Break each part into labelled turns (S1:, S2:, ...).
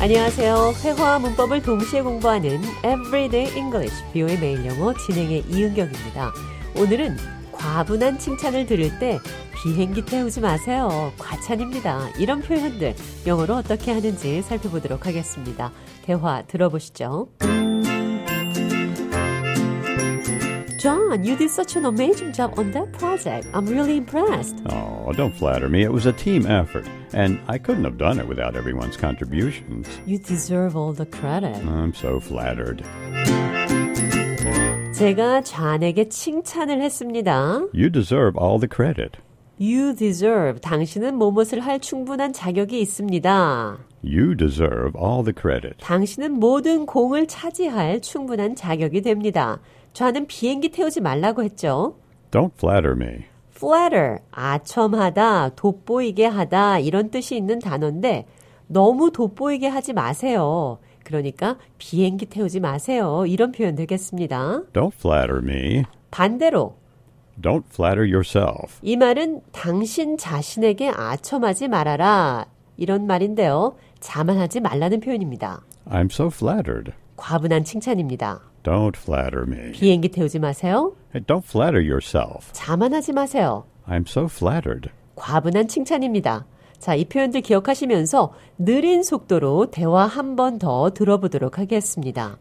S1: 안녕하세요. 회화와 문법을 동시에 공부하는 Everyday English, 비오의 매일 영어 진행의 이은경입니다. 오늘은 과분한 칭찬을 들을 때 비행기 태우지 마세요. 과찬입니다. 이런 표현들 영어로 어떻게 하는지 살펴보도록 하겠습니다. 대화 들어보시죠. John, you did such an amazing job on that project. I'm really impressed.
S2: Oh, don't flatter me. It was a team effort, and I couldn't have done it without everyone's contributions.
S1: You deserve all the credit.
S2: I'm so flattered.
S1: 제가 좌에게 칭찬을 했습니다.
S2: You deserve all the credit.
S1: You deserve. 당신은 뭐뭇을 할 충분한 자격이 있습니다.
S2: You deserve all the credit.
S1: 당신은 모든 공을 차지할 충분한 자격이 됩니다. 좌는 비행기 태우지 말라고 했죠.
S2: Don't flatter me.
S1: flatter, 아첨하다, 돋보이게 하다 이런 뜻이 있는 단어인데 너무 돋보이게 하지 마세요. 그러니까 비행기 태우지 마세요. 이런 표현 되겠습니다.
S2: Don't flatter me.
S1: 반대로
S2: Don't flatter yourself.
S1: 이 말은 당신 자신에게 아첨하지 말아라. 이런 말인데요. 자만하지 말라는 표현입니다.
S2: I'm so flattered.
S1: 과분한 칭찬입니다.
S2: Don't flatter me.
S1: 비행기 태우지 마세요.
S2: Hey, don't flatter yourself.
S1: 자만하지 마세요.
S2: I'm so flattered.
S1: 과분한 칭찬입니다. 자, 이 표현들 기억하시면서 느린 속도로 대화 한 번 더 들어보도록 하겠습니다.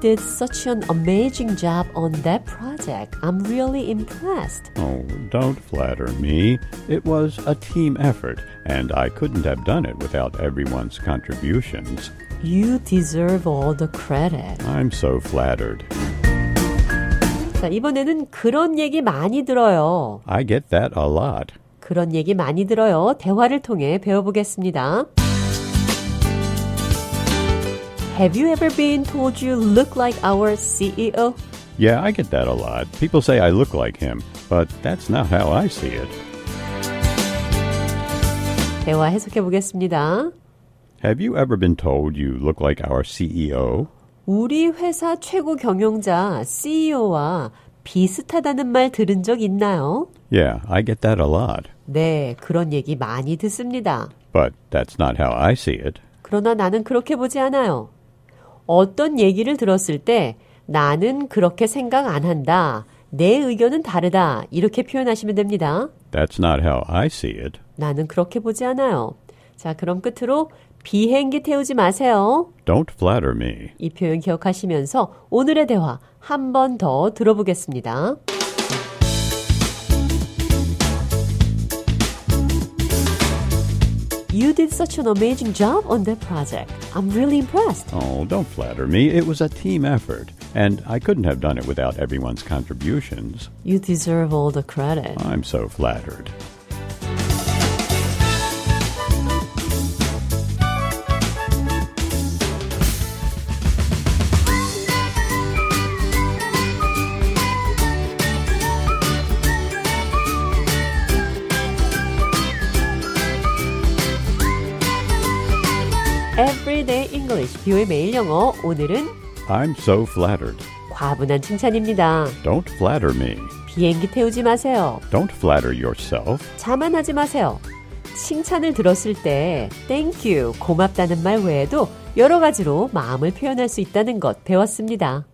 S1: did such an amazing job on that project. I'm really impressed.
S2: Oh, don't flatter me. It was a team effort, and I couldn't have done it without everyone's contributions.
S1: You deserve all the credit.
S2: I'm so flattered.
S1: 자, 이번에는 그런 얘기 많이 들어요.
S2: I get that a lot.
S1: 그런 얘기 많이 들어요. 대화를 통해 배워보겠습니다. Have you ever been told you look like our E CEO?
S2: Yeah, I get that a lot. People say I look like him, but that's not how I see it.
S1: 대화 해석해 보겠습니다.
S2: Have you ever been told you look like our E CEO?
S1: 우리 회사 최고 경영자 CEO와 비슷하다는 말 들은 적 있나요?
S2: Yeah, I get that a lot.
S1: 네, 그런 얘기 많이 듣습니다.
S2: But that's not how I see it.
S1: 그러나 나는 그렇게 보지 않아요. 어떤 얘기를 들었을 때 나는 그렇게 생각 안 한다. 내 의견은 다르다. 이렇게 표현하시면 됩니다.
S2: That's not how I see it.
S1: 나는 그렇게 보지 않아요. 자, 그럼 끝으로 비행기 태우지 마세요.
S2: Don't flatter me.
S1: 이 표현 기억하시면서 오늘의 대화 한 번 더 들어보겠습니다. You did such an amazing job on that project. I'm really impressed.
S2: Oh, don't flatter me. It was a team effort, and I couldn't have done it without everyone's contributions.
S1: You deserve all the credit.
S2: I'm so flattered.
S1: Everyday English, 비오의 매일 영어. 오늘은
S2: I'm so flattered.
S1: 과분한 칭찬입니다.
S2: Don't flatter me.
S1: 비행기 태우지 마세요.
S2: Don't flatter yourself.
S1: 자만하지 마세요. 칭찬을 들었을 때 thank you, 고맙다는 말 외에도 여러 가지로 마음을 표현할 수 있다는 것 배웠습니다.